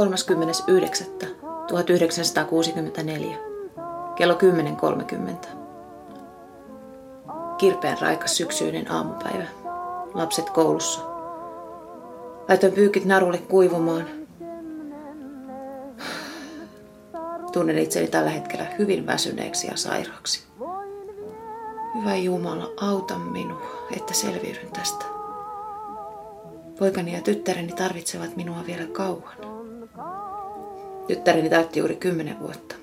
30.9.1964. Kello 10.30. Kirpeän raikas syksyinen aamupäivä. Lapset koulussa. Laitoin pyykit narulle kuivumaan. Tunnen itseni tällä hetkellä hyvin väsyneeksi ja sairaaksi. Hyvä Jumala, auta minua, että selviydyn tästä. Poikani ja tyttäreni tarvitsevat minua vielä kauan. Tyttäreni täytti juuri kymmenen vuotta.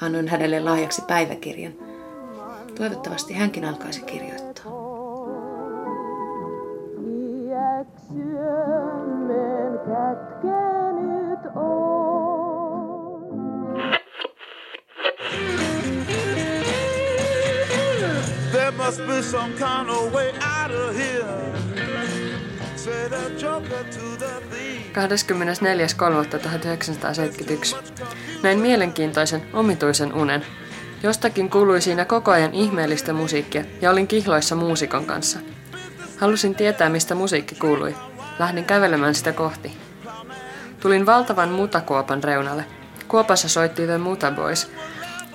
Annoin hänelle lahjaksi päiväkirjan. Toivottavasti hänkin alkaisi kirjoittaa. There must be some kind of way out of here. 24.3.1971. Näin mielenkiintoisen, omituisen unen. Jostakin kuului siinä koko ajan ihmeellistä musiikkia ja olin kihloissa muusikon kanssa. Halusin tietää, mistä musiikki kuului. Lähdin kävelemään sitä kohti. Tulin valtavan mutakuopan reunalle. Kuopassa soitti The Muta Boys.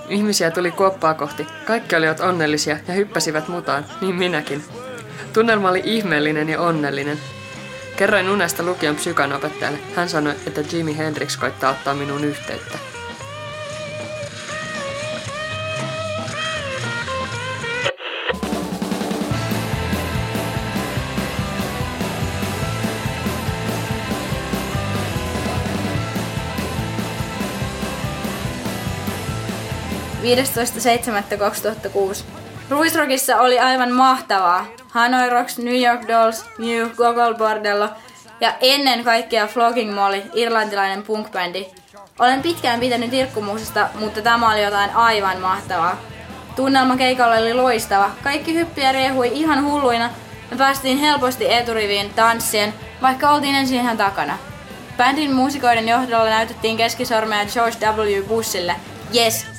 Ihmisiä tuli kuoppaa kohti. Kaikki olivat onnellisia ja hyppäsivät mutaan, niin minäkin. Tunnelma oli ihmeellinen ja onnellinen. Kerroin unesta lukion psykanopettajalle. Hän sanoi, että Jimi Hendrix koittaa ottaa minun yhteyttä. kuusi. Ruisrockissa oli aivan mahtavaa. Hanoi Rocks, New York Dolls, New Gogol Bordello ja ennen kaikkea Flogging Molly, irlantilainen punkbändi. Olen pitkään pitänyt irkkumuusista, mutta tämä oli jotain aivan mahtavaa. Tunnelma keikalla oli loistava. Kaikki hyppiä riehui ihan hulluina. Me päästiin helposti eturiviin tanssien, vaikka oltiin ensin ihan takana. Bändin muusikoiden johdolla näytettiin keskisormea George W. Bushille. Yes.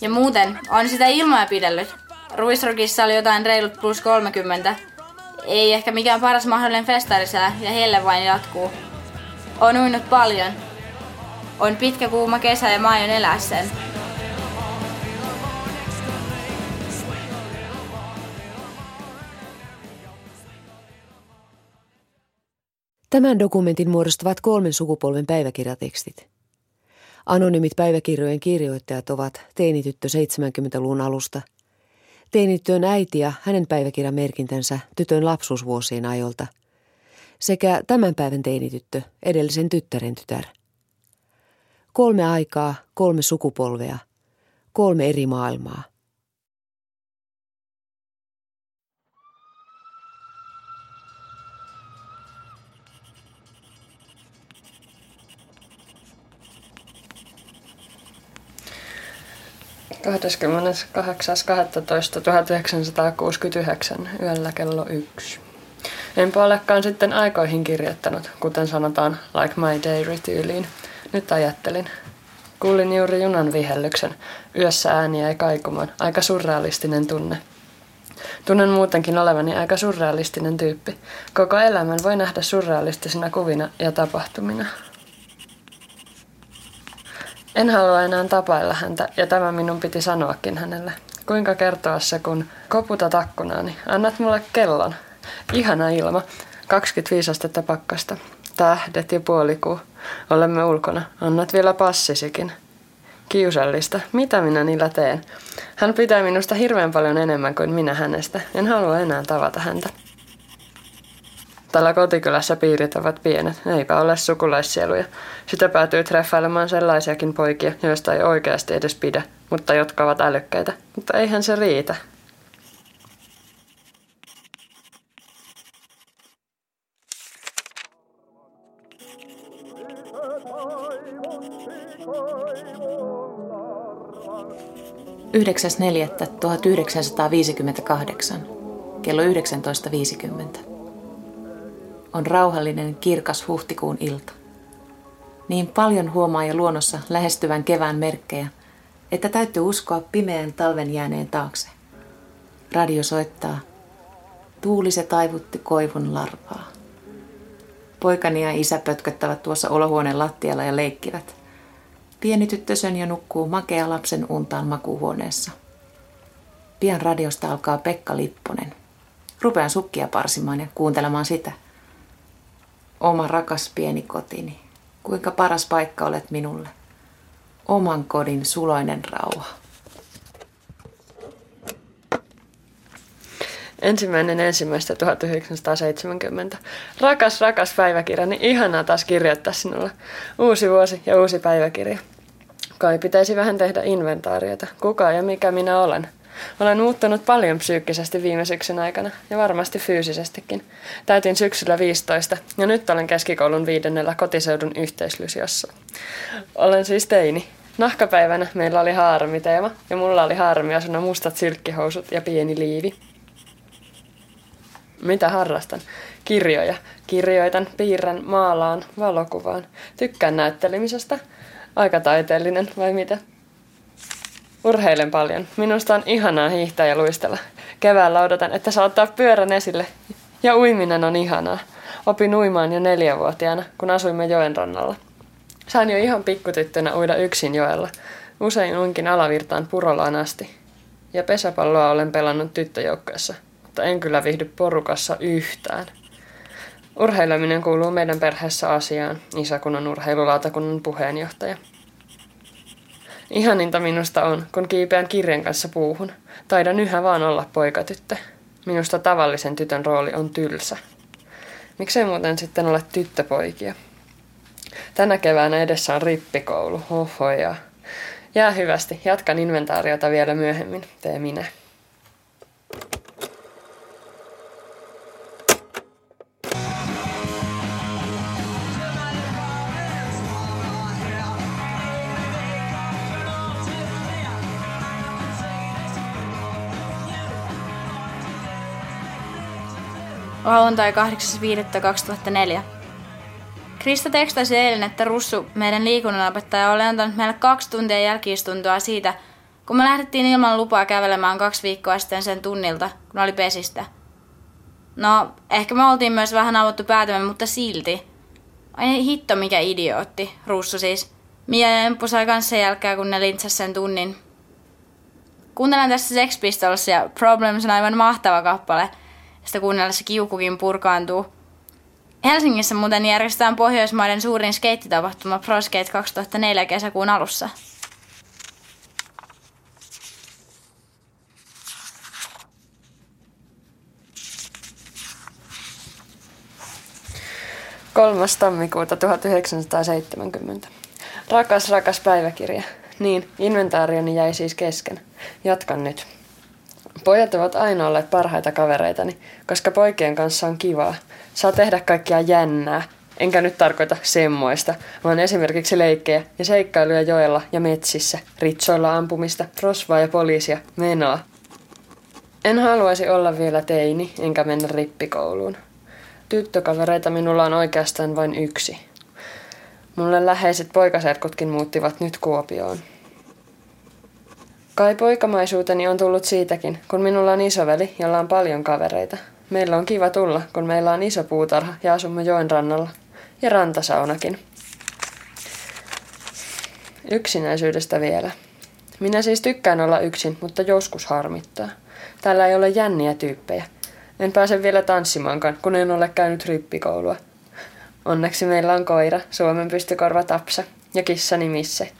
Ja muuten, on sitä ilmaa pidellyt. Ruisrokissa oli jotain reilut plus 30. Ei ehkä mikään paras mahdollinen festarisää ja helle vain jatkuu. On uinut paljon. On pitkä kuuma kesä ja mä aion elää sen. Tämän dokumentin muodostavat kolmen sukupolven päiväkirjatekstit. Anonymit päiväkirjojen kirjoittajat ovat teinityttö 70-luvun alusta – Teinityön äiti ja hänen päiväkirjamerkintänsä tytön lapsuusvuosien ajolta sekä tämän päivän teinityttö, edellisen tyttären tytär. Kolme aikaa, kolme sukupolvea, kolme eri maailmaa. ...28.12.1969 yöllä kello yksi. Enpä olekaan sitten aikoihin kirjoittanut, kuten sanotaan like my day-tyyliin. Nyt ajattelin. Kuulin juuri junan vihellyksen. Yössä ääni jäi kaikumaan. Aika surrealistinen tunne. Tunnen muutenkin olevani aika surrealistinen tyyppi. Koko elämän voi nähdä surrealistisina kuvina ja tapahtumina. En halua enää tapailla häntä, ja tämä minun piti sanoakin hänelle. Kuinka kertoa se, kun koputa takkunaani. Annat mulle kellon. Ihana ilma. 25 astetta pakkasta. Tähdet ja puolikuu. Olemme ulkona. Annat vielä passisikin. Kiusallista. Mitä minä niillä teen? Hän pitää minusta hirveän paljon enemmän kuin minä hänestä. En halua enää tavata häntä. Tällä kotikylässä piirit ovat pienet, eipä ole sukulaissieluja. Sitä päätyy treffailemaan sellaisiakin poikia, joista ei oikeasti edes pidä, mutta jotka ovat älykkäitä. Mutta eihän se riitä. Yhdeksäs neljättä 1958, kello 19.50 on rauhallinen kirkas huhtikuun ilta. Niin paljon huomaa jo luonnossa lähestyvän kevään merkkejä, että täytyy uskoa pimeän talven jääneen taakse. Radio soittaa. Tuuli se taivutti koivun larvaa. Poikani ja isä pötköttävät tuossa olohuoneen lattialla ja leikkivät. Pieni tyttö jo nukkuu makea lapsen untaan makuuhuoneessa. Pian radiosta alkaa Pekka Lipponen. Rupean sukkia parsimaan ja kuuntelemaan sitä. Oma rakas pieni kotini, kuinka paras paikka olet minulle. Oman kodin suloinen rauha. Ensimmäinen ensimmäistä 1970. Rakas, rakas päiväkirja, niin ihanaa taas kirjoittaa sinulle. Uusi vuosi ja uusi päiväkirja. Kai pitäisi vähän tehdä inventaariota. Kuka ja mikä minä olen? Olen muuttunut paljon psyykkisesti viime syksyn aikana ja varmasti fyysisestikin. Täytin syksyllä 15 ja nyt olen keskikoulun viidennellä kotiseudun yhteislysiossa. Olen siis teini. Nahkapäivänä meillä oli haarmiteema ja mulla oli haarmiasuna mustat sylkkihousut ja pieni liivi. Mitä harrastan? Kirjoja. Kirjoitan, piirrän, maalaan, valokuvaan. Tykkään näyttelemisestä. Aika taiteellinen vai mitä? Urheilen paljon. Minusta on ihanaa hiihtää ja luistella. Keväällä odotan, että saa ottaa pyörän esille. Ja uiminen on ihanaa. Opin uimaan jo neljävuotiaana, kun asuimme joen rannalla. Sain jo ihan pikkutyttönä uida yksin joella. Usein unkin alavirtaan purolaan asti. Ja pesäpalloa olen pelannut tyttöjoukkoessa mutta en kyllä viihdy porukassa yhtään. Urheileminen kuuluu meidän perheessä asiaan, isä kun on urheilulautakunnan puheenjohtaja. Ihaninta minusta on, kun kiipeän kirjan kanssa puuhun. Taidan yhä vaan olla poikatyttö. Minusta tavallisen tytön rooli on tylsä. Miksei muuten sitten ole tyttöpoikia? Tänä keväänä edessä on rippikoulu, hohoja. Jää hyvästi, jatkan inventaariota vielä myöhemmin, tee minä. Lauantai 8.5.2004. Krista tekstasi eilen, että Russu, meidän liikunnanopettaja, oli antanut meille kaksi tuntia jälkiistuntoa siitä, kun me lähdettiin ilman lupaa kävelemään kaksi viikkoa sitten sen tunnilta, kun oli pesistä. No, ehkä me oltiin myös vähän avuttu päätämme, mutta silti. Ai hitto mikä idiootti, Russu siis. Mia ja Emppu sai kanssa jälkeen, kun ne lintsas sen tunnin. Kuuntelen tässä Sex Pistols ja Problems on aivan mahtava kappale – sitä kuunnellessa kiukukin purkaantuu. Helsingissä muuten järjestetään Pohjoismaiden suurin skeittitapahtuma ProSkate 2004 kesäkuun alussa. Kolmas tammikuuta 1970. Rakas, rakas päiväkirja. Niin, inventaarioni jäi siis kesken. Jatkan nyt. Pojat ovat aina olleet parhaita kavereitani, koska poikien kanssa on kivaa. Saa tehdä kaikkia jännää, enkä nyt tarkoita semmoista, vaan esimerkiksi leikkejä ja seikkailuja joella ja metsissä, ritsoilla ampumista, rosvaa ja poliisia, menoa. En haluaisi olla vielä teini, enkä mennä rippikouluun. Tyttökavereita minulla on oikeastaan vain yksi. Mulle läheiset poikaserkutkin muuttivat nyt Kuopioon. Kai poikamaisuuteni on tullut siitäkin, kun minulla on isoveli, jolla on paljon kavereita. Meillä on kiva tulla, kun meillä on iso puutarha ja asumme joen rannalla. Ja rantasaunakin. Yksinäisyydestä vielä. Minä siis tykkään olla yksin, mutta joskus harmittaa. Täällä ei ole jänniä tyyppejä. En pääse vielä tanssimaankaan, kun en ole käynyt rippikoulua. Onneksi meillä on koira, Suomen pystykorva Tapsa, ja kissani Misse.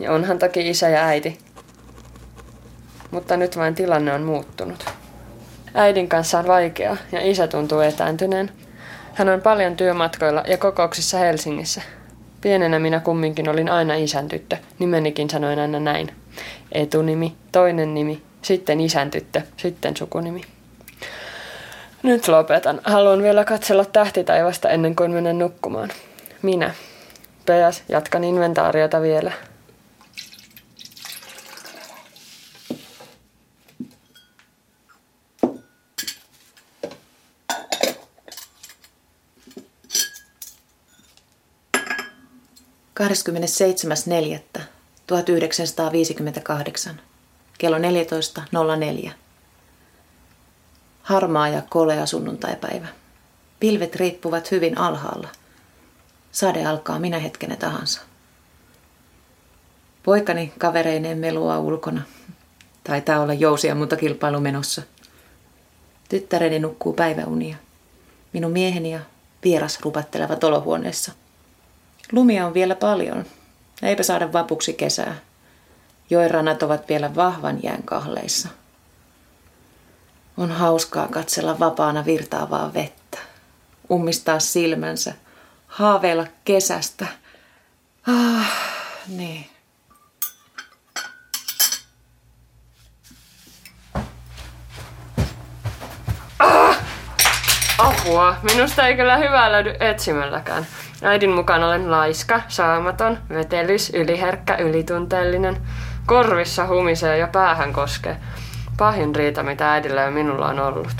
Ja onhan toki isä ja äiti, mutta nyt vain tilanne on muuttunut. Äidin kanssa on vaikeaa ja isä tuntuu etääntyneen. Hän on paljon työmatkoilla ja kokouksissa Helsingissä. Pienenä minä kumminkin olin aina isän tyttö, nimenikin sanoin aina näin. Etunimi, toinen nimi, sitten isän tyttö, sitten sukunimi. Nyt lopetan. Haluan vielä katsella tähtitaivasta ennen kuin menen nukkumaan. Minä. PS, jatkan inventaariota vielä. 27.4.1958, kello 14.04. Harmaa ja kolea sunnuntaipäivä. Pilvet riippuvat hyvin alhaalla. Sade alkaa minä hetkenä tahansa. Poikani kavereineen melua ulkona. Taitaa olla jousia muuta kilpailu menossa. Tyttäreni nukkuu päiväunia. Minun mieheni ja vieras rupattelevat olohuoneessa. Lumia on vielä paljon. Eipä saada vapuksi kesää. Joirannat ovat vielä vahvan jään kahleissa. On hauskaa katsella vapaana virtaavaa vettä, ummistaa silmänsä, haaveilla kesästä. Ah, niin. Apua. Minusta ei kyllä hyvää löydy etsimälläkään. Äidin mukaan olen laiska, saamaton, vetelys, yliherkkä, ylitunteellinen. Korvissa humisee ja päähän koskee. Pahin riita, mitä äidillä ja minulla on ollut.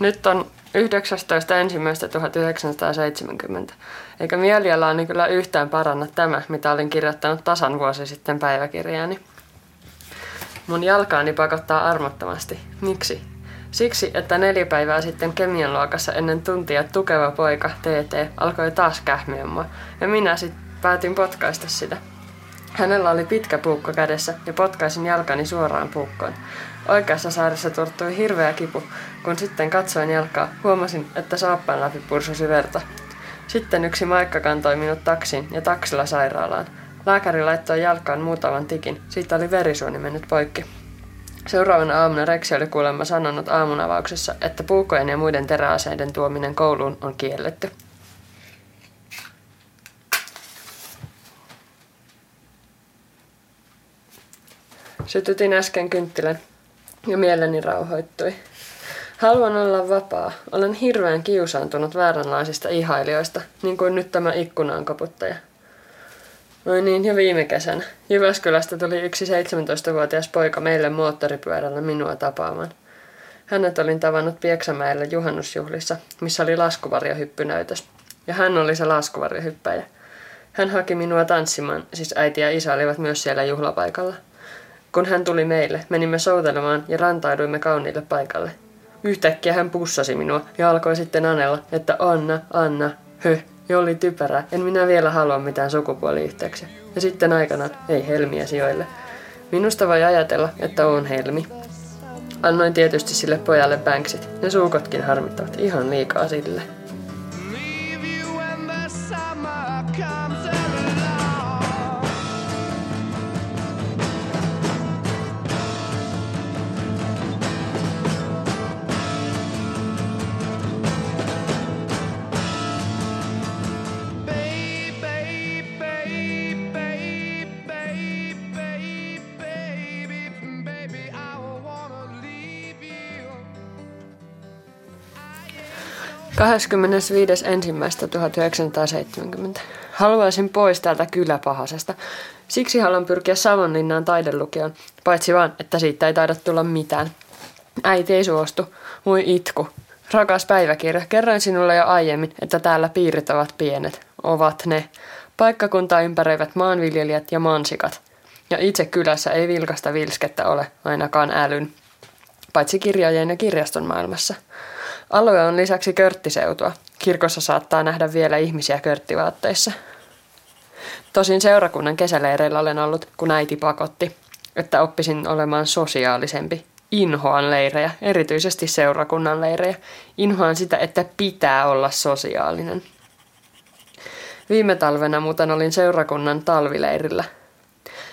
Nyt on 19.1.1970, eikä mielialaani kyllä yhtään paranna tämä, mitä olin kirjoittanut tasan vuosi sitten päiväkirjaani. Mun jalkaani pakottaa armottomasti. Miksi? Siksi, että neljä päivää sitten kemian luokassa ennen tuntia tukeva poika TT alkoi taas kähmiä mua, ja minä sitten päätin potkaista sitä. Hänellä oli pitkä puukko kädessä ja potkaisin jalkani suoraan puukkoon. Oikeassa saaressa turttui hirveä kipu. Kun sitten katsoin jalkaa, huomasin, että saappaan läpi pursusi verta. Sitten yksi maikka kantoi minut taksiin ja taksilla sairaalaan. Lääkäri laittoi jalkaan muutaman tikin. Siitä oli verisuoni mennyt poikki. Seuraavana aamuna Reksi oli kuulemma sanonut aamunavauksessa, että puukojen ja muiden teräaseiden tuominen kouluun on kielletty. Sytytin äsken kynttilän ja mieleni rauhoittui. Haluan olla vapaa. Olen hirveän kiusaantunut vääränlaisista ihailijoista, niin kuin nyt tämä ikkunaan koputtaja. Oi niin, ja viime kesänä. Jyväskylästä tuli yksi 17-vuotias poika meille moottoripyörällä minua tapaamaan. Hänet olin tavannut Pieksämäellä juhannusjuhlissa, missä oli laskuvarjohyppynäytös. Ja hän oli se laskuvarjohyppäjä. Hän haki minua tanssimaan, siis äiti ja isä olivat myös siellä juhlapaikalla. Kun hän tuli meille, menimme soutelemaan ja rantauduimme kauniille paikalle. Yhtäkkiä hän pussasi minua ja alkoi sitten anella, että Anna, Anna, hö, ja oli typerä. En minä vielä halua mitään sukupuoliyhteyksiä. Ja sitten aikana ei helmiä sijoille. Minusta voi ajatella, että on helmi. Annoin tietysti sille pojalle banksit. Ne suukotkin harmittavat ihan liikaa sille. 25.1.1970. Haluaisin pois täältä kyläpahasesta. Siksi haluan pyrkiä Savonlinnaan taidelukioon, paitsi vaan, että siitä ei taida tulla mitään. Äiti ei suostu. Voi itku. Rakas päiväkirja, kerroin sinulle jo aiemmin, että täällä piirit ovat pienet. Ovat ne. Paikkakunta ympäröivät maanviljelijät ja mansikat. Ja itse kylässä ei vilkasta vilskettä ole, ainakaan älyn. Paitsi kirjojen ja kirjaston maailmassa. Alue on lisäksi körttiseutua. Kirkossa saattaa nähdä vielä ihmisiä körttivaatteissa. Tosin seurakunnan kesäleireillä olen ollut, kun äiti pakotti, että oppisin olemaan sosiaalisempi. Inhoan leirejä, erityisesti seurakunnan leirejä. Inhoan sitä, että pitää olla sosiaalinen. Viime talvena muuten olin seurakunnan talvileirillä –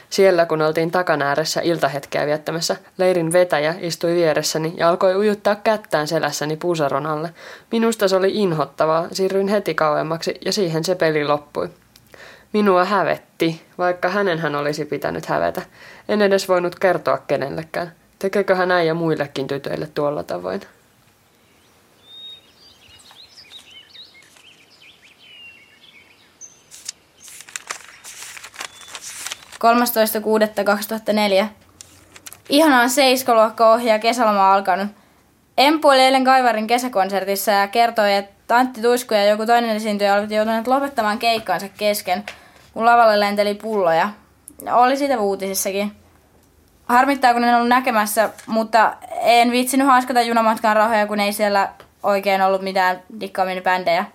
siellä kun oltiin takan ääressä iltahetkeä viettämässä, leirin vetäjä istui vieressäni ja alkoi ujuttaa kättään selässäni puusaron alle. Minusta se oli inhottavaa, siirryin heti kauemmaksi ja siihen se peli loppui. Minua hävetti, vaikka hänen hän olisi pitänyt hävetä. En edes voinut kertoa kenellekään. Tekeekö hän äijä muillekin tytöille tuolla tavoin? 13.6.2004. Ihanaa seiskoluokka ohjaa kesäloma alkanut. Empu oli eilen Kaivarin kesäkonsertissa ja kertoi, että Antti Tuisku ja joku toinen esiintyjä olivat joutuneet lopettamaan keikkaansa kesken, kun lavalle lenteli pulloja. Oli siitä uutisissakin. Harmittaa, kun en ollut näkemässä, mutta en viitsinyt haaskata junamatkan rahoja, kun ei siellä oikein ollut mitään dikkaaminen bändejä.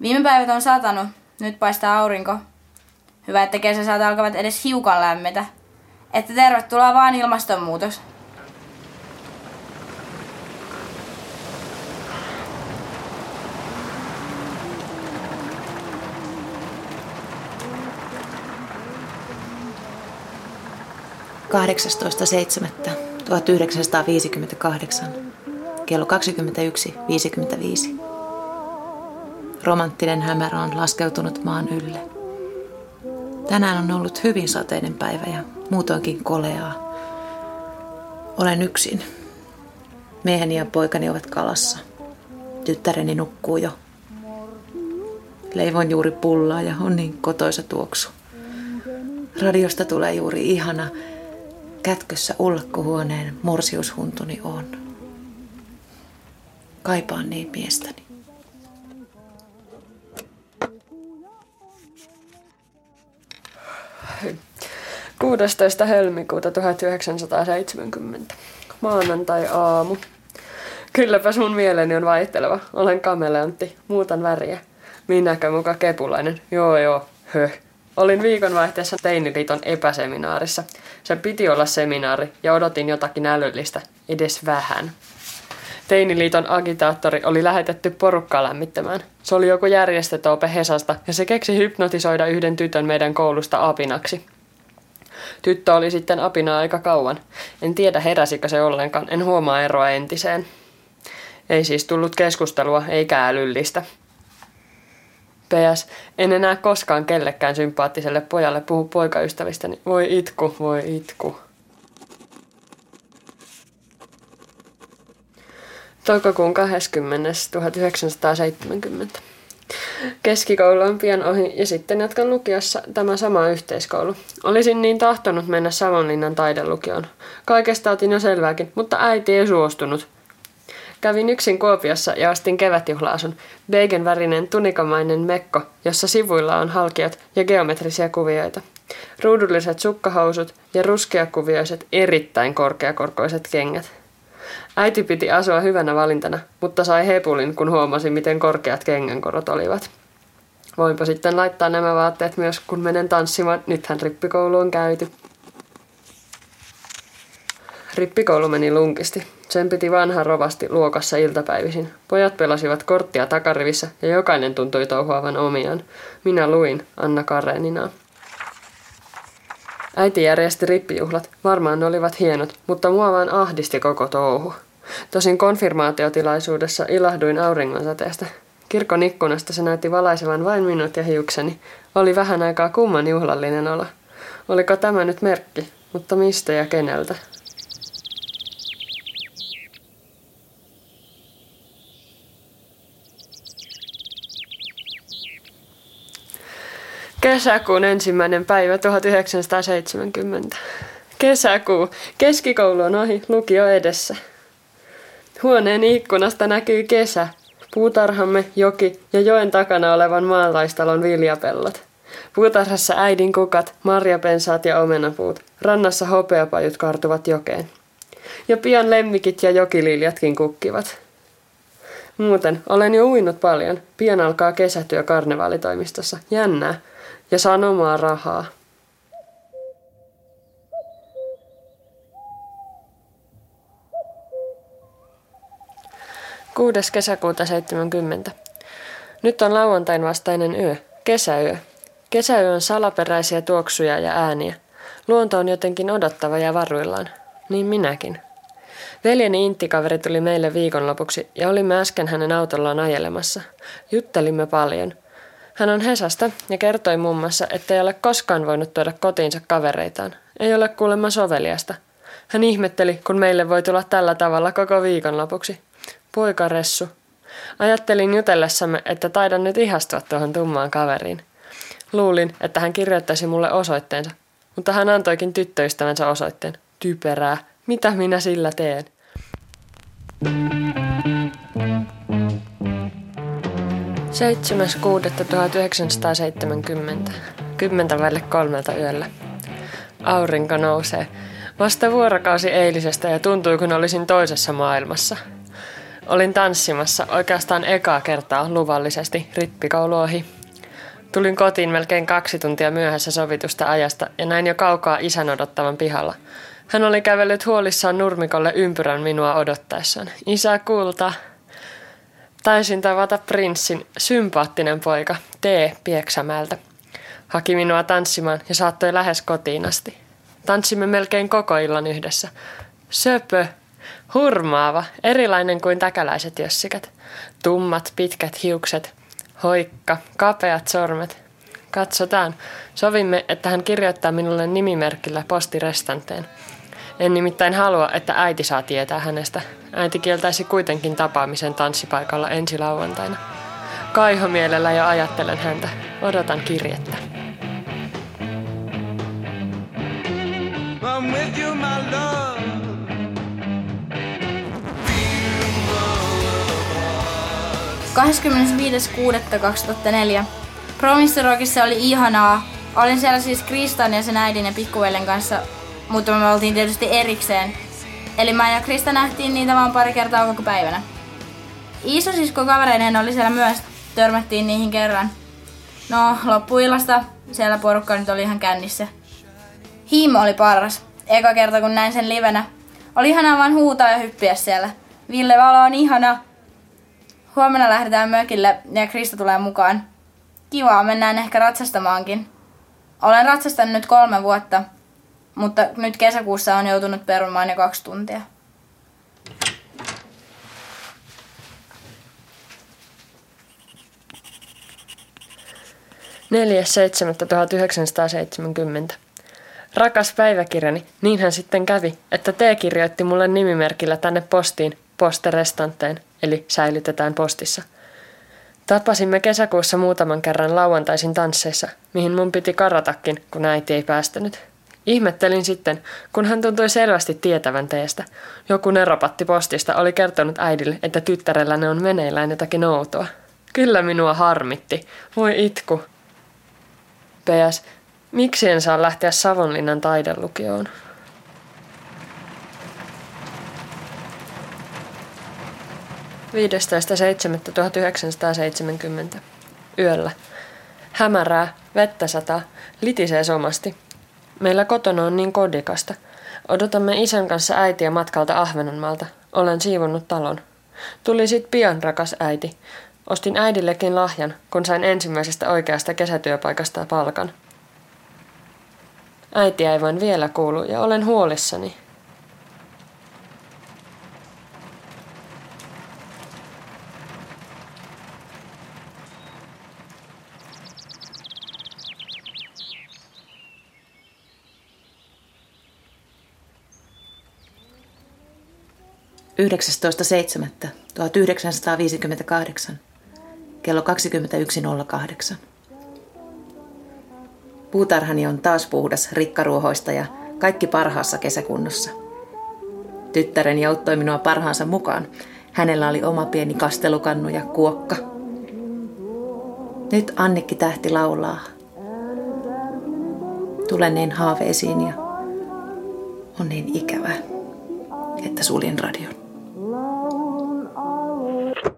Viime päivät on satanut, nyt paistaa aurinko. Hyvä, että kesäsaat alkavat edes hiukan lämmetä. Että tervetuloa vaan ilmastonmuutos. 18.7.1958 kello 21.55. Romanttinen hämärä on laskeutunut maan ylle. Tänään on ollut hyvin sateinen päivä ja muutoinkin koleaa. Olen yksin. Mieheni ja poikani ovat kalassa. Tyttäreni nukkuu jo. Leivon juuri pullaa ja on niin kotoisa tuoksu. Radiosta tulee juuri ihana kätkössä ulkkohuoneen morsiushuntuni on. Kaipaan niin miestäni. Kuudestoista helmikuuta 1970. Maanantai-aamu. Kylläpä sun mieleni on vaihteleva. Olen kameleontti. Muutan väriä. Minäkö muka kepulainen? Joo joo. Höh. Olin viikonvaihteessa Teiniliiton epäseminaarissa. Se piti olla seminaari ja odotin jotakin älyllistä, edes vähän. Teiniliiton agitaattori oli lähetetty porukkaa lämmittämään. Se oli joku järjestötope Hesasta ja se keksi hypnotisoida yhden tytön meidän koulusta apinaksi. Tyttö oli sitten apina aika kauan. En tiedä heräsikö se ollenkaan, en huomaa eroa entiseen. Ei siis tullut keskustelua eikä älyllistä. PS, en enää koskaan kellekään sympaattiselle pojalle puhu poikaystävistäni. Voi itku, voi itku. Toukokuun 20. 1970. Keskikoulu on pian ohi ja sitten jatkan lukiossa tämä sama yhteiskoulu. Olisin niin tahtonut mennä Savonlinnan taidelukioon. Kaikesta otin jo selvääkin, mutta äiti ei suostunut. Kävin yksin Kuopiossa ja ostin kevätjuhlaasun, värinen tunikamainen mekko, jossa sivuilla on halkiot ja geometrisia kuvioita. Ruudulliset sukkahousut ja ruskeakuvioiset erittäin korkeakorkoiset kengät. Äiti piti asua hyvänä valintana, mutta sai hepulin, kun huomasi, miten korkeat kengänkorot olivat. Voinpa sitten laittaa nämä vaatteet myös, kun menen tanssimaan. Nythän rippikoulu on käyty. Rippikoulu meni lunkisti. Sen piti vanha rovasti luokassa iltapäivisin. Pojat pelasivat korttia takarivissä ja jokainen tuntui touhuavan omiaan. Minä luin Anna Kareninaa. Äiti järjesti rippijuhlat. Varmaan ne olivat hienot, mutta mua vaan ahdisti koko touhu. Tosin konfirmaatiotilaisuudessa ilahduin auringonsateesta. Kirkon ikkunasta se näytti valaisevan vain minut ja hiukseni. Oli vähän aikaa kumman juhlallinen olo. Oliko tämä nyt merkki, mutta mistä ja keneltä? Kesäkuun ensimmäinen päivä 1970. Kesäkuu. Keskikoulu on ohi, lukio edessä. Huoneen ikkunasta näkyy kesä. Puutarhamme, joki ja joen takana olevan maalaistalon viljapellot. Puutarhassa äidin kukat, marjapensaat ja omenapuut. Rannassa hopeapajut kartuvat jokeen. Ja pian lemmikit ja jokililjatkin kukkivat. Muuten, olen jo uinut paljon. Pian alkaa kesätyö karnevaalitoimistossa. Jännää ja sanomaa rahaa. Kuudes kesäkuuta 70. Nyt on lauantain vastainen yö, kesäyö. Kesäyö on salaperäisiä tuoksuja ja ääniä. Luonto on jotenkin odottava ja varuillaan. Niin minäkin. Veljeni inttikaveri tuli meille viikonlopuksi ja olimme äsken hänen autollaan ajelemassa. Juttelimme paljon. Hän on Hesasta ja kertoi muun muassa, että ei ole koskaan voinut tuoda kotiinsa kavereitaan. Ei ole kuulemma soveliasta. Hän ihmetteli, kun meille voi tulla tällä tavalla koko viikonlopuksi. Poikaressu. Ajattelin jutellessamme, että taidan nyt ihastua tuohon tummaan kaveriin. Luulin, että hän kirjoittaisi mulle osoitteensa, mutta hän antoikin tyttöystävänsä osoitteen. Typerää. Mitä minä sillä teen? Thank. 7.6.1970. Kymmentä vaille kolmelta yöllä. Aurinko nousee. Vasta vuorokausi eilisestä ja tuntui, kun olisin toisessa maailmassa. Olin tanssimassa oikeastaan ekaa kertaa luvallisesti rippikoulu ohi. Tulin kotiin melkein kaksi tuntia myöhässä sovitusta ajasta ja näin jo kaukaa isän odottavan pihalla. Hän oli kävellyt huolissaan nurmikolle ympyrän minua odottaessaan. Isä kulta. Taisin tavata prinssin, sympaattinen poika, T. Pieksämäältä. Haki minua tanssimaan ja saattoi lähes kotiin asti. Tanssimme melkein koko illan yhdessä. Söpö, hurmaava, erilainen kuin täkäläiset jössikät. Tummat, pitkät hiukset, hoikka, kapeat sormet. Katsotaan. Sovimme, että hän kirjoittaa minulle nimimerkillä postirestanteen. En nimittäin halua, että äiti saa tietää hänestä. Äiti kieltäisi kuitenkin tapaamisen tanssipaikalla ensi lauantaina. Kaihomielellä jo ajattelen häntä. Odotan kirjettä. I'm with you, my love. 25.6.2004. Promise Rockissa oli ihanaa. Olin siellä siis Kristan ja sen äidin ja pikkuvelen kanssa, mutta me oltiin tietysti erikseen. Eli mä ja Krista nähtiin niitä vaan pari kertaa koko päivänä. Isosisko kavereineen oli siellä myös, törmättiin niihin kerran. No, loppuillasta siellä porukka nyt oli ihan kännissä. Hiimo oli paras. Eka kerta kun näin sen livenä. Oli ihanaa vaan huutaa ja hyppiä siellä. Ville Valo on ihana. Huomenna lähdetään mökille ja Krista tulee mukaan. Kivaa, mennään ehkä ratsastamaankin. Olen ratsastanut nyt kolme vuotta, mutta nyt kesäkuussa on joutunut perumaan jo kaksi tuntia. Neljäs Rakas päiväkirjani, niin hän sitten kävi, että T kirjoitti mulle nimimerkillä tänne postiin posterestanteen, eli säilytetään postissa. Tapasimme kesäkuussa muutaman kerran lauantaisin tansseissa, mihin mun piti karatakin, kun äiti ei päästänyt. Ihmettelin sitten, kun hän tuntui selvästi tietävän teestä. Joku neropatti postista oli kertonut äidille, että tyttärellä ne on meneillään jotakin outoa. Kyllä minua harmitti. Voi itku. PS. Miksi en saa lähteä Savonlinnan taidelukioon? 15.7.1970. Yöllä. Hämärää, vettä sataa, litisee somasti. Meillä kotona on niin kodikasta. Odotamme isän kanssa äitiä matkalta Ahvenanmaalta. Olen siivonnut talon. Tuli sit pian, rakas äiti. Ostin äidillekin lahjan, kun sain ensimmäisestä oikeasta kesätyöpaikasta palkan. Äiti ei vain vielä kuulu ja olen huolissani. 1958, kello 21.08. Puutarhani on taas puhdas rikkaruohoista ja kaikki parhaassa kesäkunnossa. Tyttäreni auttoi minua parhaansa mukaan. Hänellä oli oma pieni kastelukannu ja kuokka. Nyt Annikki tähti laulaa. Tulen niin haaveisiin ja on niin ikävää, että suljen radion. 27.1970.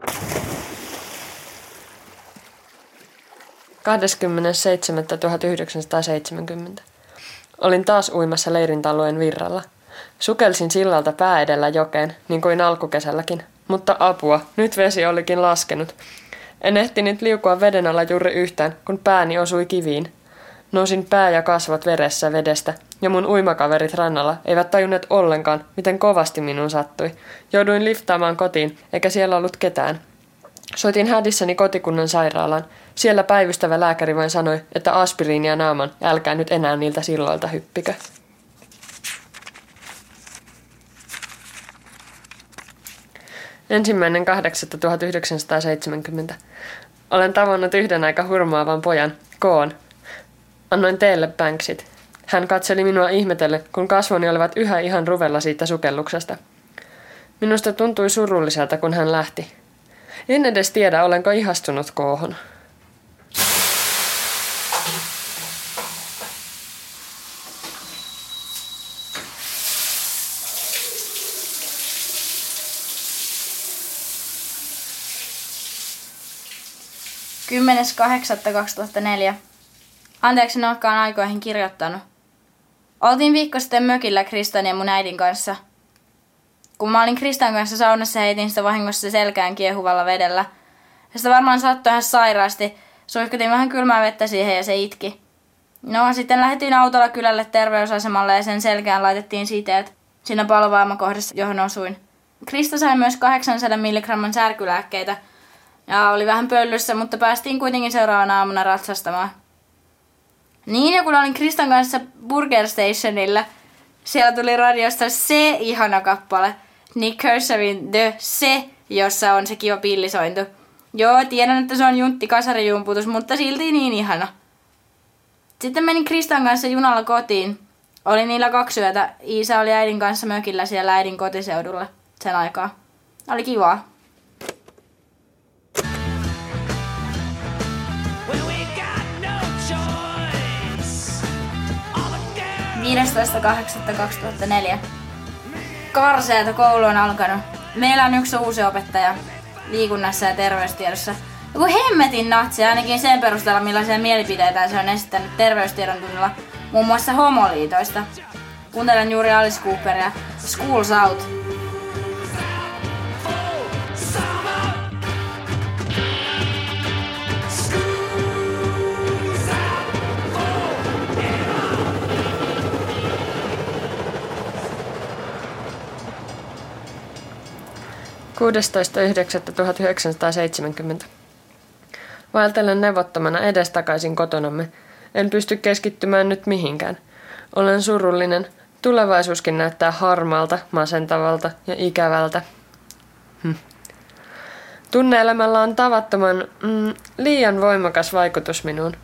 Olin taas uimassa leirintalueen virralla. Sukelsin sillalta pää edellä jokeen, niin kuin alkukesälläkin. Mutta apua, nyt vesi olikin laskenut. En ehtinyt liukua veden alla juuri yhtään, kun pääni osui kiviin. Nousin pää ja kasvot veressä vedestä, ja mun uimakaverit rannalla eivät tajunneet ollenkaan, miten kovasti minun sattui. Jouduin liftaamaan kotiin, eikä siellä ollut ketään. Soitin hädissäni kotikunnan sairaalaan. Siellä päivystävä lääkäri vain sanoi, että aspiriinia naaman, älkää nyt enää niiltä silloilta hyppikö. Ensimmäinen 8.1970. Olen tavannut yhden aika hurmaavan pojan, Koon. Annoin teille, pänksit. Hän katseli minua ihmetelle, kun kasvoni olivat yhä ihan ruvella siitä sukelluksesta. Minusta tuntui surulliselta, kun hän lähti. En edes tiedä, olenko ihastunut koohon. Kymmenes kahdeksatta 10.8.2004 Anteeksi, en olekaan aikoihin kirjoittanut. Oltiin viikko sitten mökillä Kristan ja mun äidin kanssa. Kun mä olin Kristan kanssa saunassa, heitin sitä vahingossa selkään kiehuvalla vedellä. Ja sitä varmaan sattui ihan sairaasti. Suihkutin vähän kylmää vettä siihen ja se itki. No, sitten lähdettiin autolla kylälle terveysasemalle ja sen selkään laitettiin siteet siinä palovaamakohdassa, johon osuin. Krista sai myös 800 mg särkylääkkeitä ja oli vähän pöllyssä, mutta päästiin kuitenkin seuraavana aamuna ratsastamaan. Niin, ja kun olin Kristan kanssa Burger Stationilla, siellä tuli radiosta se ihana kappale. Nick Kershawin The Se, jossa on se kiva pillisointu. Joo, tiedän, että se on juntti kasarijumputus, mutta silti niin ihana. Sitten menin Kristan kanssa junalla kotiin. Oli niillä kaksi yötä. Iisa oli äidin kanssa mökillä siellä äidin kotiseudulla sen aikaa. Oli kivaa. 15.8.2004. Karseeta koulu on alkanut. Meillä on yksi uusi opettaja liikunnassa ja terveystiedossa. Joku hemmetin natsi, ainakin sen perusteella millaisia mielipiteitä se on esittänyt terveystiedon tunnilla, muun muassa homoliitoista. Kuuntelen juuri Alice Cooperia Schools Out 16.9.1970. Vaeltelen nevottomana edestakaisin kotonamme. En pysty keskittymään nyt mihinkään. Olen surullinen. Tulevaisuuskin näyttää harmaalta, masentavalta ja ikävältä. Hm. Tunneelämällä on tavattoman, mm, liian voimakas vaikutus minuun.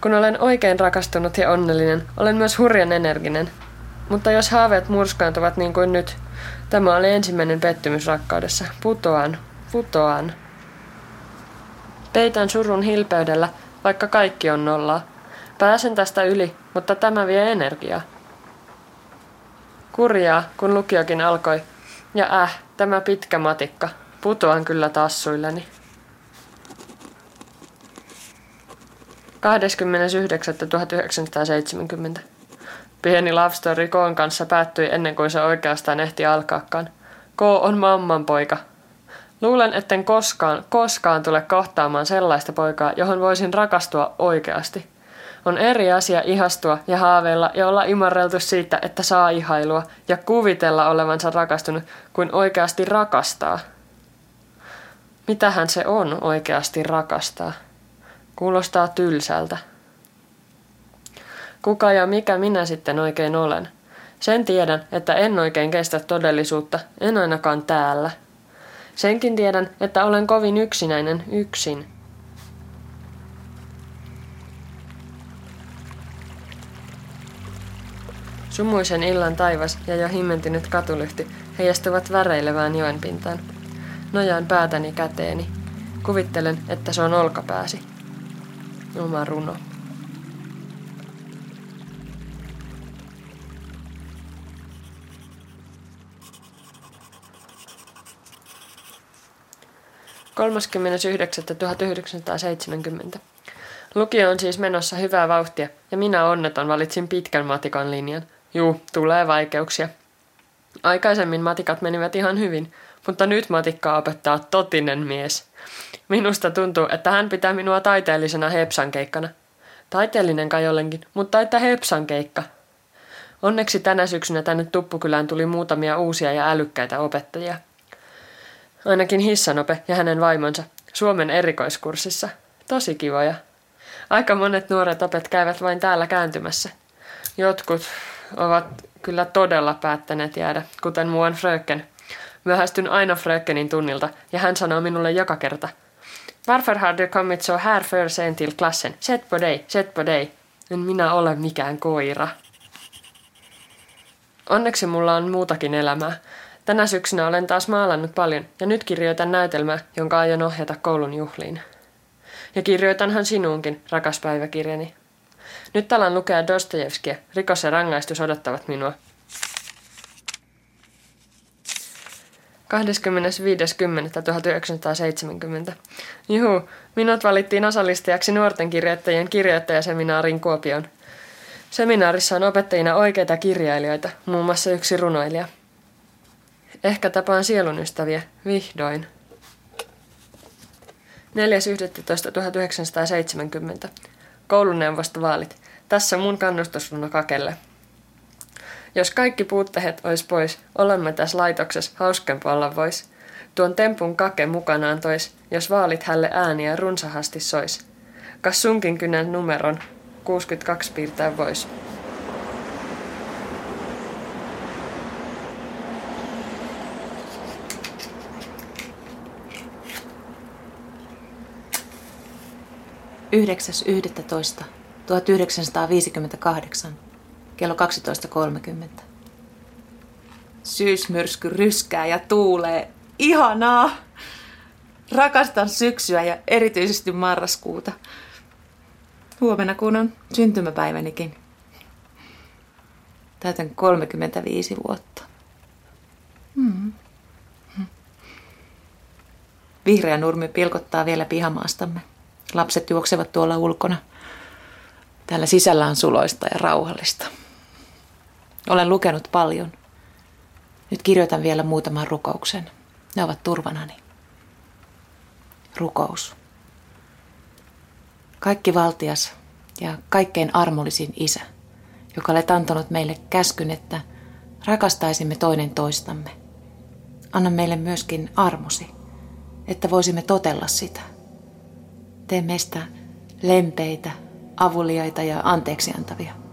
Kun olen oikein rakastunut ja onnellinen, olen myös hurjan energinen. Mutta jos haaveet murskaantuvat niin kuin nyt, Tämä oli ensimmäinen pettymys rakkaudessa. Putoan, putoan. Peitän surun hilpeydellä, vaikka kaikki on nollaa. Pääsen tästä yli, mutta tämä vie energiaa. Kurjaa, kun lukiokin alkoi. Ja äh, tämä pitkä matikka. Putoan kyllä tassuilleni. 29.1970 Pieni love story Koon kanssa päättyi ennen kuin se oikeastaan ehti alkaakaan. K on mamman poika. Luulen, etten koskaan, koskaan tule kohtaamaan sellaista poikaa, johon voisin rakastua oikeasti. On eri asia ihastua ja haaveilla ja olla imarreltu siitä, että saa ihailua ja kuvitella olevansa rakastunut, kuin oikeasti rakastaa. Mitähän se on oikeasti rakastaa? Kuulostaa tylsältä. Kuka ja mikä minä sitten oikein olen? Sen tiedän, että en oikein kestä todellisuutta, en ainakaan täällä. Senkin tiedän, että olen kovin yksinäinen yksin. Sumuisen illan taivas ja jo himmentynyt katulyhty heijastuvat väreilevään joen pintaan. Nojaan päätäni käteeni. Kuvittelen, että se on olkapääsi. Oma runo. 39.1970. Lukio on siis menossa hyvää vauhtia, ja minä onneton valitsin pitkän matikan linjan. Juu, tulee vaikeuksia. Aikaisemmin matikat menivät ihan hyvin, mutta nyt matikkaa opettaa totinen mies. Minusta tuntuu, että hän pitää minua taiteellisena hepsankeikkana. Taiteellinen kai ollenkin, mutta että hepsankeikka. Onneksi tänä syksynä tänne Tuppukylään tuli muutamia uusia ja älykkäitä opettajia. Ainakin Hissanope ja hänen vaimonsa Suomen erikoiskurssissa. Tosi kivoja. Aika monet nuoret opet käyvät vain täällä kääntymässä. Jotkut ovat kyllä todella päättäneet jäädä, kuten muuan Fröken. Myöhästyn aina Frökenin tunnilta ja hän sanoo minulle joka kerta. Varför har du kommit så här för sen till klassen? Sätt på dig, sätt på dig. En minä ole mikään koira. Onneksi mulla on muutakin elämää. Tänä syksynä olen taas maalannut paljon ja nyt kirjoitan näytelmää, jonka aion ohjata koulun juhliin. Ja kirjoitanhan sinuunkin, rakas päiväkirjani. Nyt alan lukea Dostojevskia. Rikos ja rangaistus odottavat minua. 25.10.1970. Juhu, minut valittiin osallistajaksi nuorten kirjoittajien kirjoittajaseminaarin Kuopion. Seminaarissa on opettajina oikeita kirjailijoita, muun muassa yksi runoilija. Ehkä tapaan sielun vihdoin. 4.11.1970. Kouluneuvostovaalit. Tässä mun kannustusruno kakelle. Jos kaikki puuttehet ois pois, olemme tässä laitoksessa hauskempi olla vois. Tuon tempun kake mukanaan tois, jos vaalit hälle ääniä runsahasti sois. Kas sunkin kynän numeron 62 piirtää vois. Yhdeksäs 11. 1958 kello 12.30. Syysmyrsky ryskää ja tuulee. Ihanaa! Rakastan syksyä ja erityisesti marraskuuta. Huomenna kun on syntymäpäivänikin. Täytän 35 vuotta. Hmm. Vihreä nurmi pilkottaa vielä pihamaastamme. Lapset juoksevat tuolla ulkona. Täällä sisällä on suloista ja rauhallista. Olen lukenut paljon. Nyt kirjoitan vielä muutaman rukouksen. Ne ovat turvanani. Rukous. Kaikki valtias ja kaikkein armollisin isä, joka olet antanut meille käskyn, että rakastaisimme toinen toistamme. Anna meille myöskin armosi, että voisimme totella sitä. Tee meistä lempeitä, avuliaita ja anteeksiantavia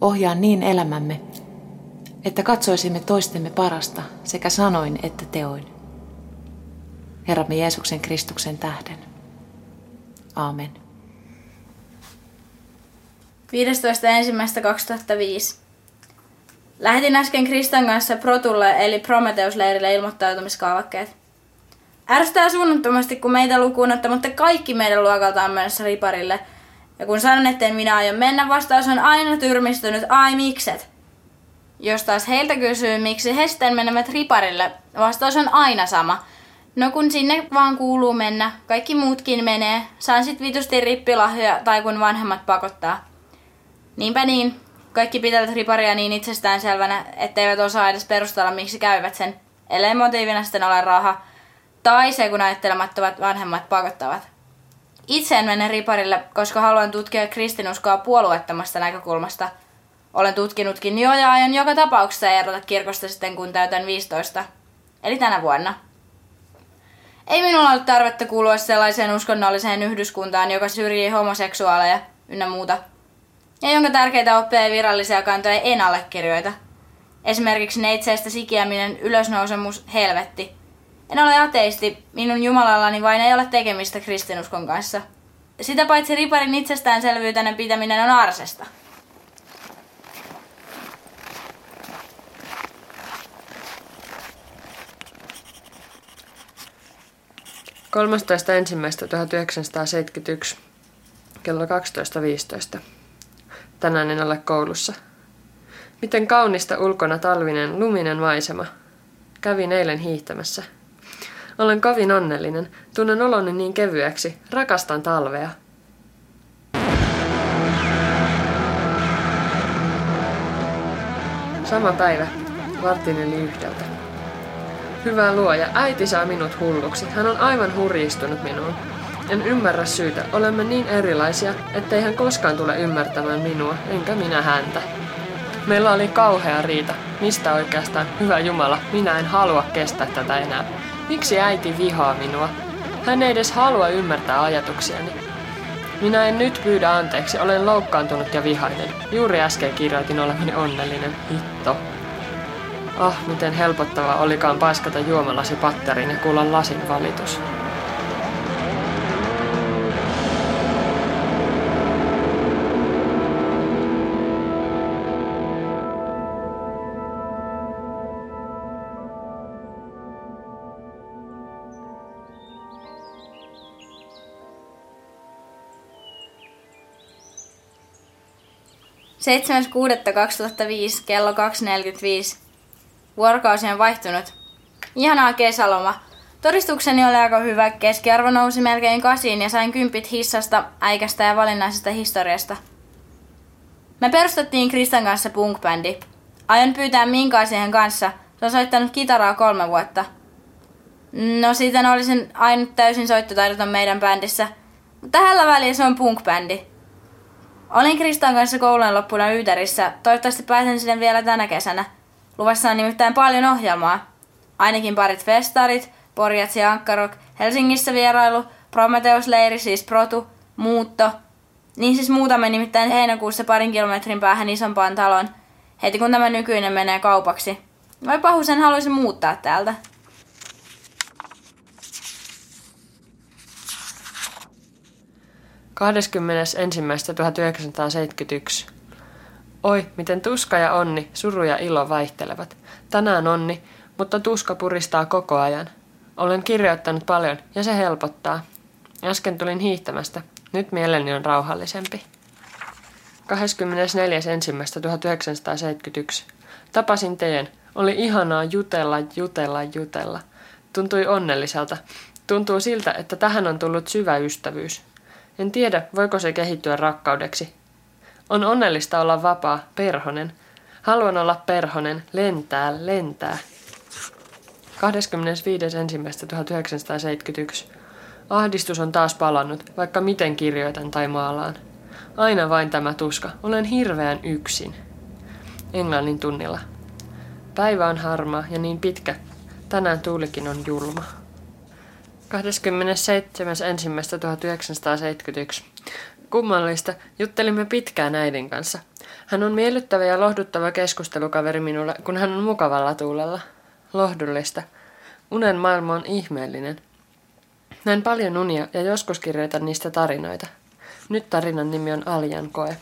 ohjaa niin elämämme, että katsoisimme toistemme parasta sekä sanoin että teoin. Herramme Jeesuksen Kristuksen tähden. Aamen. 15.1.2005. Lähetin äsken Kristan kanssa Protulle eli Prometheus-leirille ilmoittautumiskaavakkeet. Ärsyttää suunnattomasti, kun meitä lukuun ottamatta kaikki meidän luokalta on menossa riparille – ja kun sanon, että minä aion mennä, vastaus on aina tyrmistynyt, ai mikset. Jos taas heiltä kysyy, miksi he sitten menevät riparille, vastaus on aina sama. No kun sinne vaan kuuluu mennä, kaikki muutkin menee, saan sit vitusti rippilahjoja tai kun vanhemmat pakottaa. Niinpä niin, kaikki pitävät riparia niin itsestäänselvänä, etteivät osaa edes perustella miksi käyvät sen, ellei motiivina sitten ole raha, tai se kun ajattelemattomat vanhemmat pakottavat. Itse en mene riparille, koska haluan tutkia kristinuskoa puolueettomasta näkökulmasta. Olen tutkinutkin jo ja aion joka tapauksessa erota kirkosta sitten kun täytän 15. Eli tänä vuonna. Ei minulla ole tarvetta kuulua sellaiseen uskonnolliseen yhdyskuntaan, joka syrjii homoseksuaaleja ynnä muuta. Ja jonka tärkeitä oppeja ja virallisia kantoja en allekirjoita. Esimerkiksi neitseistä sikiäminen, ylösnousemus, helvetti – en ole ateisti, minun Jumalallani vain ei ole tekemistä kristinuskon kanssa. Sitä paitsi riparin itsestäänselvyytenä pitäminen on arsesta. Ensimmäistä 1971 kello 12.15. Tänään en ole koulussa. Miten kaunista ulkona talvinen luminen maisema. Kävin eilen hiihtämässä. Olen kovin onnellinen. Tunnen oloni niin kevyeksi. Rakastan talvea. Sama päivä, vartin yli yhdeltä. Hyvä luoja, äiti saa minut hulluksi. Hän on aivan hurjistunut minuun. En ymmärrä syytä. Olemme niin erilaisia, ettei hän koskaan tule ymmärtämään minua, enkä minä häntä. Meillä oli kauhea riita. Mistä oikeastaan? Hyvä Jumala, minä en halua kestää tätä enää. Miksi äiti vihaa minua? Hän ei edes halua ymmärtää ajatuksiani. Minä en nyt pyydä anteeksi, olen loukkaantunut ja vihainen. Juuri äsken kirjoitin olevani onnellinen. Hitto. Ah, miten helpottavaa olikaan paiskata juomalasi patterin ja kuulla lasin valitus. 7.6.2005 kello 2.45. Vuorokausi on vaihtunut. Ihanaa kesäloma. Todistukseni oli aika hyvä. Keskiarvo nousi melkein kasiin ja sain kympit hissasta, äikästä ja valinnaisesta historiasta. Me perustettiin Kristan kanssa punkbändi. Aion pyytää Minkaa siihen kanssa. Se on soittanut kitaraa kolme vuotta. No sitten olisin ainut täysin soittotaidoton meidän bändissä. Tällä väliin se on punkbändi. Olin Kristan kanssa koulun loppuna Yyterissä. Toivottavasti pääsen sinne vielä tänä kesänä. Luvassa on nimittäin paljon ohjelmaa. Ainakin parit festarit, Porjats ja Ankkarok, Helsingissä vierailu, Prometeus-leiri, siis Protu, muutto. Niin siis muutamme nimittäin heinäkuussa parin kilometrin päähän isompaan talon, heti kun tämä nykyinen menee kaupaksi. Vai pahusen haluaisi muuttaa täältä. .1971. Oi, miten tuska ja onni, suru ja ilo vaihtelevat. Tänään onni, mutta tuska puristaa koko ajan. Olen kirjoittanut paljon ja se helpottaa. Äsken tulin hiihtämästä. Nyt mieleni on rauhallisempi. 24.1.1971. Tapasin teen. Oli ihanaa jutella, jutella, jutella. Tuntui onnelliselta. Tuntuu siltä, että tähän on tullut syvä ystävyys. En tiedä, voiko se kehittyä rakkaudeksi. On onnellista olla vapaa, perhonen. Haluan olla perhonen, lentää, lentää. 25.1.1971. Ahdistus on taas palannut, vaikka miten kirjoitan tai maalaan. Aina vain tämä tuska. Olen hirveän yksin. Englannin tunnilla. Päivä on harmaa ja niin pitkä. Tänään tuulikin on julma. 27.1.1971. Kummallista, juttelimme pitkään äidin kanssa. Hän on miellyttävä ja lohduttava keskustelukaveri minulle, kun hän on mukavalla tuulella lohdullista. Unen maailma on ihmeellinen. Näin paljon unia ja joskus kirjoitan niistä tarinoita. Nyt tarinan nimi on Aljan koe. 28.1.1971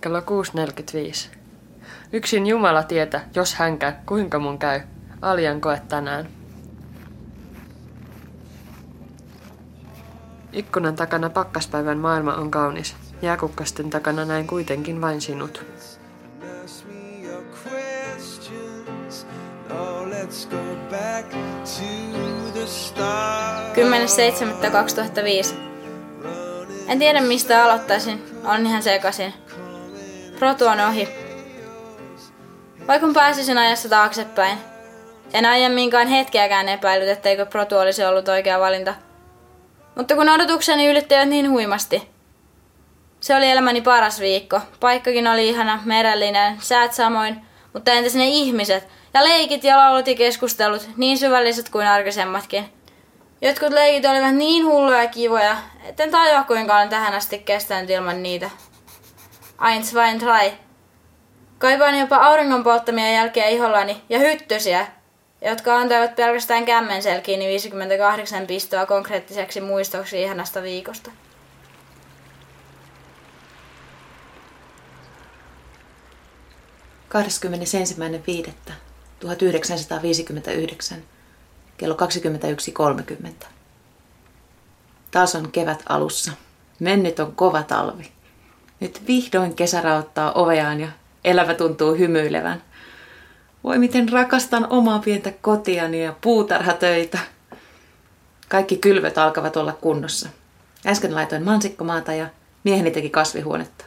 kello 6.45. Yksin Jumala tietä, jos hänkä, kuinka mun käy. Aljan koe tänään. Ikkunan takana pakkaspäivän maailma on kaunis. Jääkukkasten takana näin kuitenkin vain sinut. 10.7.2005. En tiedä mistä aloittaisin, on ihan sekasin. Protu on ohi. Vaikka pääsisin ajassa taaksepäin. En aiemminkaan hetkeäkään epäillyt, etteikö Protu olisi ollut oikea valinta. Mutta kun odotukseni ylittivät niin huimasti. Se oli elämäni paras viikko. Paikkakin oli ihana, merellinen, säät samoin, mutta entäs ne ihmiset, ja leikit ja laulut ja keskustelut, niin syvälliset kuin arkaisemmatkin. Jotkut leikit olivat niin hulluja ja kivoja, etten tajua kuinka olen tähän asti kestänyt ilman niitä. Eins, vain drei. Kaipaan jopa auringon polttamia jälkiä ihollani ja hyttysiä, jotka antoivat pelkästään kämmen selkiini 58 pistoa konkreettiseksi muistoksi ihanasta viikosta. 1959, kello 21.30. Taas on kevät alussa. Mennyt on kova talvi. Nyt vihdoin kesä oveaan ja elävä tuntuu hymyilevän. Voi miten rakastan omaa pientä kotiani ja puutarhatöitä. Kaikki kylvöt alkavat olla kunnossa. Äsken laitoin mansikkomaata ja mieheni teki kasvihuonetta.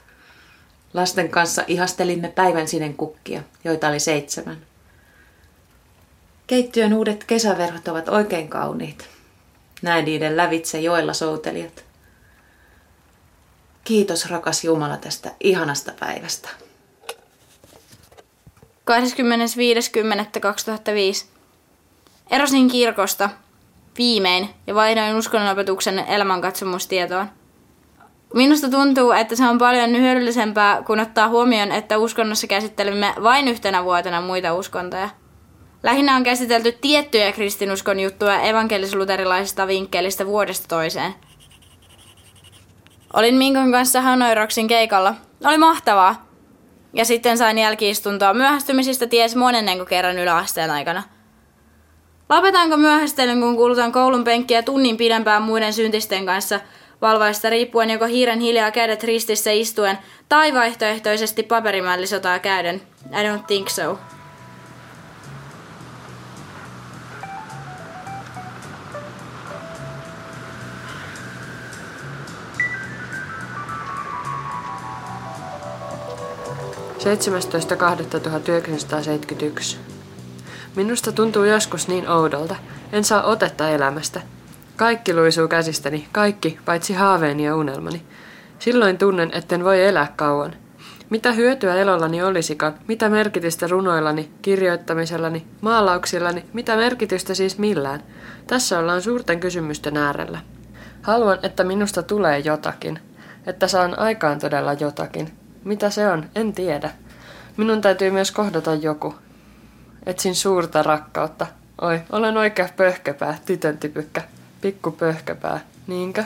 Lasten kanssa ihastelimme päivän sinen kukkia, joita oli seitsemän. Keittiön uudet kesäverhot ovat oikein kauniit. Näin niiden lävitse joella soutelijat. Kiitos rakas Jumala tästä ihanasta päivästä. 25.10.2005. Erosin kirkosta viimein ja vaihdoin uskonnonopetuksen elämänkatsomustietoon. Minusta tuntuu, että se on paljon hyödyllisempää, kun ottaa huomioon, että uskonnossa käsittelemme vain yhtenä vuotena muita uskontoja. Lähinnä on käsitelty tiettyjä kristinuskon juttuja evankelis-luterilaisesta vinkkelistä vuodesta toiseen. Olin Minkon kanssa Hanoiroksin keikalla. Oli mahtavaa. Ja sitten sain jälkiistuntoa myöhästymisistä ties monennen kuin kerran yläasteen aikana. Lopetanko myöhästelyn, kun kulutan koulun penkkiä tunnin pidempään muiden syntisten kanssa – valvaista riippuen joko hiiren hiljaa kädet ristissä istuen tai vaihtoehtoisesti paperimällisotaa käyden. I don't think so. 17.2.1971. Minusta tuntuu joskus niin oudolta. En saa otetta elämästä. Kaikki luisuu käsistäni, kaikki, paitsi haaveeni ja unelmani. Silloin tunnen, etten voi elää kauan. Mitä hyötyä elollani olisikaan? Mitä merkitystä runoillani, kirjoittamisellani, maalauksillani? Mitä merkitystä siis millään? Tässä ollaan suurten kysymysten äärellä. Haluan, että minusta tulee jotakin. Että saan aikaan todella jotakin. Mitä se on? En tiedä. Minun täytyy myös kohdata joku. Etsin suurta rakkautta. Oi, olen oikea pöhköpää, tytön typykkä. Pikku pöhköpää, niinkö?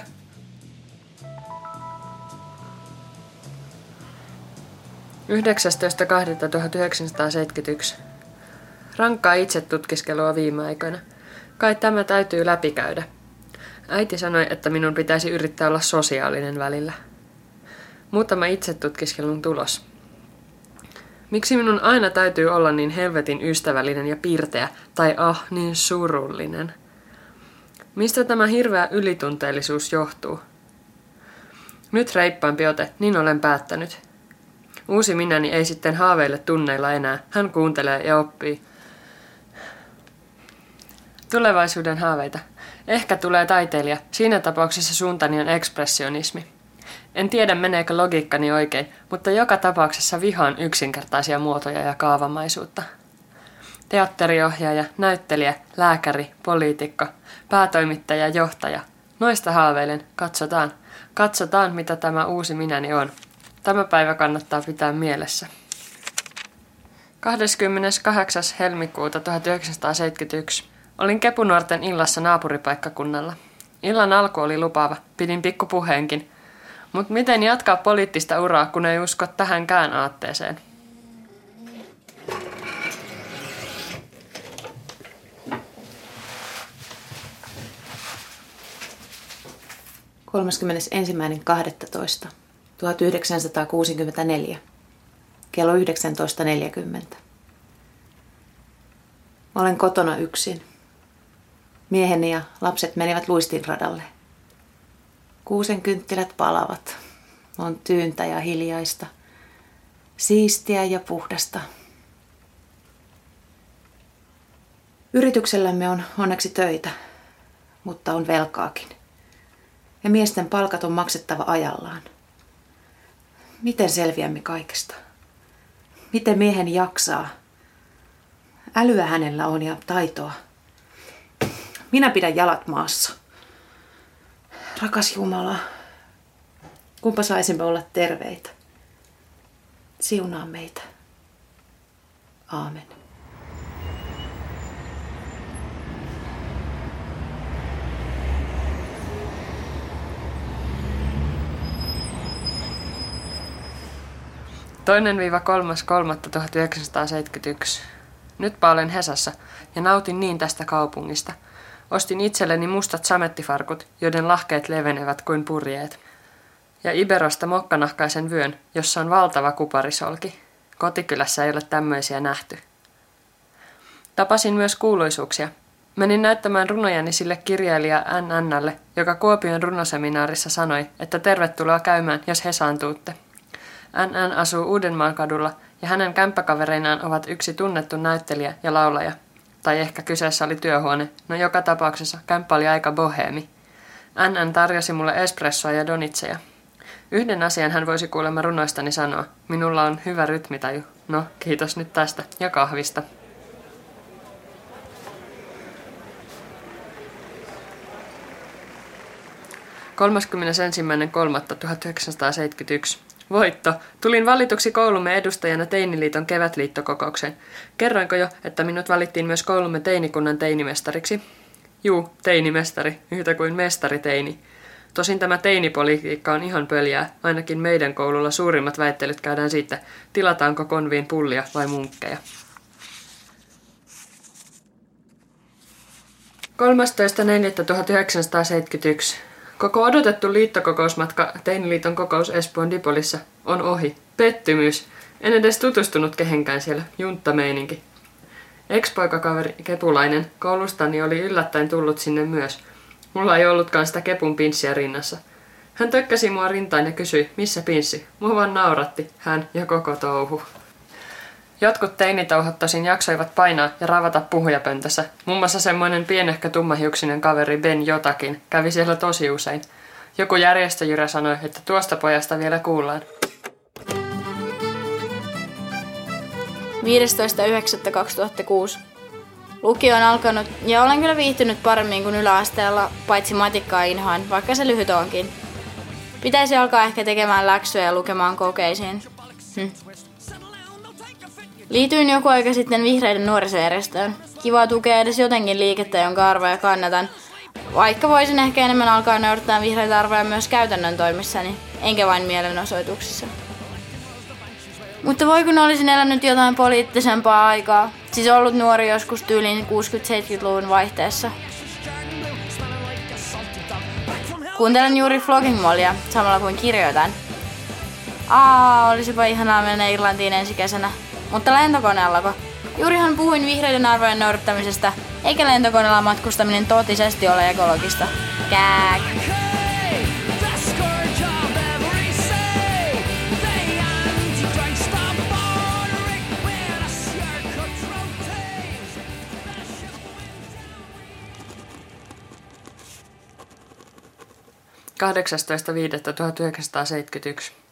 Rankkaa itsetutkiskelua viime aikoina. Kai tämä täytyy läpikäydä. Äiti sanoi, että minun pitäisi yrittää olla sosiaalinen välillä. Muutama itsetutkiskelun tulos. Miksi minun aina täytyy olla niin helvetin ystävällinen ja pirteä, tai ah, niin surullinen? Mistä tämä hirveä ylitunteellisuus johtuu? Nyt reippaampi ote, niin olen päättänyt. Uusi minäni ei sitten haaveille tunneilla enää. Hän kuuntelee ja oppii. Tulevaisuuden haaveita. Ehkä tulee taiteilija. Siinä tapauksessa suuntani on ekspressionismi. En tiedä meneekö logiikkani oikein, mutta joka tapauksessa vihaan yksinkertaisia muotoja ja kaavamaisuutta. Teatteriohjaaja, näyttelijä, lääkäri, poliitikko, päätoimittaja, johtaja. Noista haaveilen, katsotaan. Katsotaan, mitä tämä uusi minäni on. Tämä päivä kannattaa pitää mielessä. 28. helmikuuta 1971. Olin Kepunuorten illassa naapuripaikkakunnalla. Illan alku oli lupaava, pidin pikkupuheenkin, mutta miten jatkaa poliittista uraa, kun ei usko tähänkään aatteeseen? ensimmäinen 1964. Kello 19.40. Olen kotona yksin. Mieheni ja lapset menivät luistinradalle. Kuusen kynttilät palavat. On tyyntä ja hiljaista. Siistiä ja puhdasta. Yrityksellämme on onneksi töitä, mutta on velkaakin. Ja miesten palkat on maksettava ajallaan. Miten selviämme kaikesta? Miten miehen jaksaa? Älyä hänellä on ja taitoa. Minä pidän jalat maassa. Rakas Jumala, kumpa saisimme olla terveitä. Siunaa meitä. Aamen. Toinen viiva kolmas kolmatta 1971. Nyt olen Hesassa ja nautin niin tästä kaupungista – Ostin itselleni mustat samettifarkut, joiden lahkeet levenevät kuin purjeet. Ja Iberosta mokkanahkaisen vyön, jossa on valtava kuparisolki. Kotikylässä ei ole tämmöisiä nähty. Tapasin myös kuuluisuuksia. Menin näyttämään runojani sille kirjailija NNlle, joka Kuopion runoseminaarissa sanoi, että tervetuloa käymään, jos he saantuutte. NN asuu Uudenmaan kadulla ja hänen kämppäkavereinaan ovat yksi tunnettu näyttelijä ja laulaja, tai ehkä kyseessä oli työhuone. No joka tapauksessa kämppä oli aika boheemi. NN tarjosi mulle espressoa ja donitseja. Yhden asian hän voisi kuulemma runoistani sanoa. Minulla on hyvä rytmitaju. No, kiitos nyt tästä. Ja kahvista. Kolmaskymmenesensimmäinen 1971. Voitto. Tulin valituksi koulumme edustajana Teiniliiton kevätliittokokoukseen. Kerroinko jo, että minut valittiin myös koulumme teinikunnan teinimestariksi? Juu, teinimestari, yhtä kuin mestari teini. Tosin tämä teinipolitiikka on ihan pöljää, ainakin meidän koululla suurimmat väittelyt käydään siitä, tilataanko konviin pullia vai munkkeja. 13.4.1971. Koko odotettu liittokokousmatka Teiniliiton kokous Espoon Dipolissa on ohi. Pettymys. En edes tutustunut kehenkään siellä. Junttameininki. Ex-poikakaveri Kepulainen koulustani oli yllättäen tullut sinne myös. Mulla ei ollutkaan sitä Kepun pinssiä rinnassa. Hän tökkäsi mua rintaan ja kysyi, missä pinssi. Mua vaan nauratti, hän ja koko touhu. Jotkut teinitauhat tosin jaksoivat painaa ja ravata puhujapöntössä. Muun muassa semmoinen pienehkö tummahiuksinen kaveri Ben Jotakin kävi siellä tosi usein. Joku järjestöjyrä sanoi, että tuosta pojasta vielä kuullaan. 15.9.2006. Lukio on alkanut ja olen kyllä viihtynyt paremmin kuin yläasteella, paitsi matikkaa inhoan, vaikka se lyhyt onkin. Pitäisi alkaa ehkä tekemään läksyjä ja lukemaan kokeisiin. Hm. Liityin joku aika sitten vihreiden nuorisojärjestöön. Kiva tukea edes jotenkin liikettä, jonka arvoja kannatan. Vaikka voisin ehkä enemmän alkaa noudattaa vihreitä arvoja myös käytännön toimissani, enkä vain mielenosoituksissa. Mutta voi kun olisin elänyt jotain poliittisempaa aikaa. Siis ollut nuori joskus tyyliin 60-70-luvun vaihteessa. Kuuntelen juuri Flogging Mollia samalla kuin kirjoitan. Aa, olisipa ihanaa mennä Irlantiin ensi kesänä. Mutta lentokoneellako? Juurihan puhuin vihreiden arvojen noudattamisesta, eikä lentokoneella matkustaminen totisesti ole ekologista. Kääk. .1971.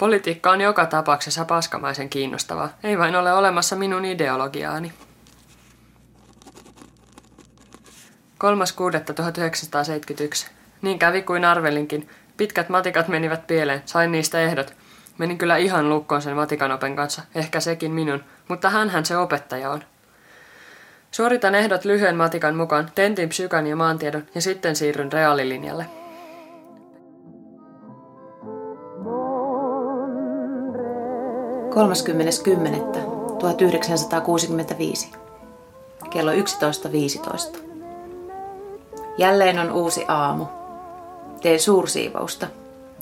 Politiikka on joka tapauksessa paskamaisen kiinnostavaa, ei vain ole olemassa minun ideologiaani. 3.6.1971. Niin kävi kuin arvelinkin. Pitkät matikat menivät pieleen, sain niistä ehdot. Menin kyllä ihan lukkoon sen matikanopen kanssa, ehkä sekin minun, mutta hänhän se opettaja on. Suoritan ehdot lyhyen matikan mukaan, tentin psykan ja maantiedon ja sitten siirryn reaalilinjalle. 30.10.1965. Kello 11.15. Jälleen on uusi aamu. Teen suursiivousta.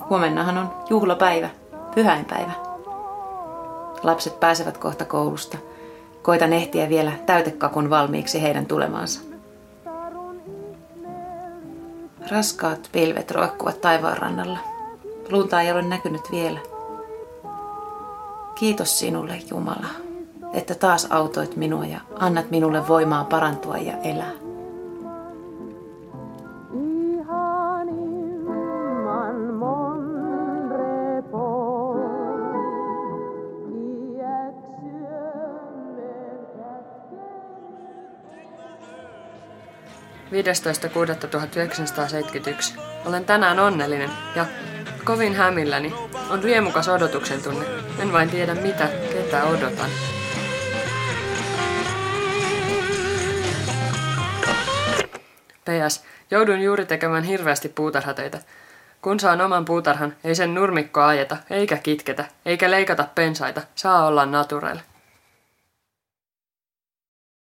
Huomennahan on juhlapäivä, pyhäinpäivä. Lapset pääsevät kohta koulusta. Koitan ehtiä vielä täytekakun valmiiksi heidän tulemaansa. Raskaat pilvet roikkuvat taivaan rannalla. Lunta ei ole näkynyt vielä. Kiitos sinulle, Jumala, että taas autoit minua ja annat minulle voimaa parantua ja elää. Olen tänään onnellinen ja kovin hämilläni. On riemukas odotuksen tunne. En vain tiedä mitä, ketä odotan. PS. Joudun juuri tekemään hirveästi puutarhatöitä. Kun saan oman puutarhan, ei sen nurmikkoa ajeta, eikä kitketä, eikä leikata pensaita, saa olla naturel.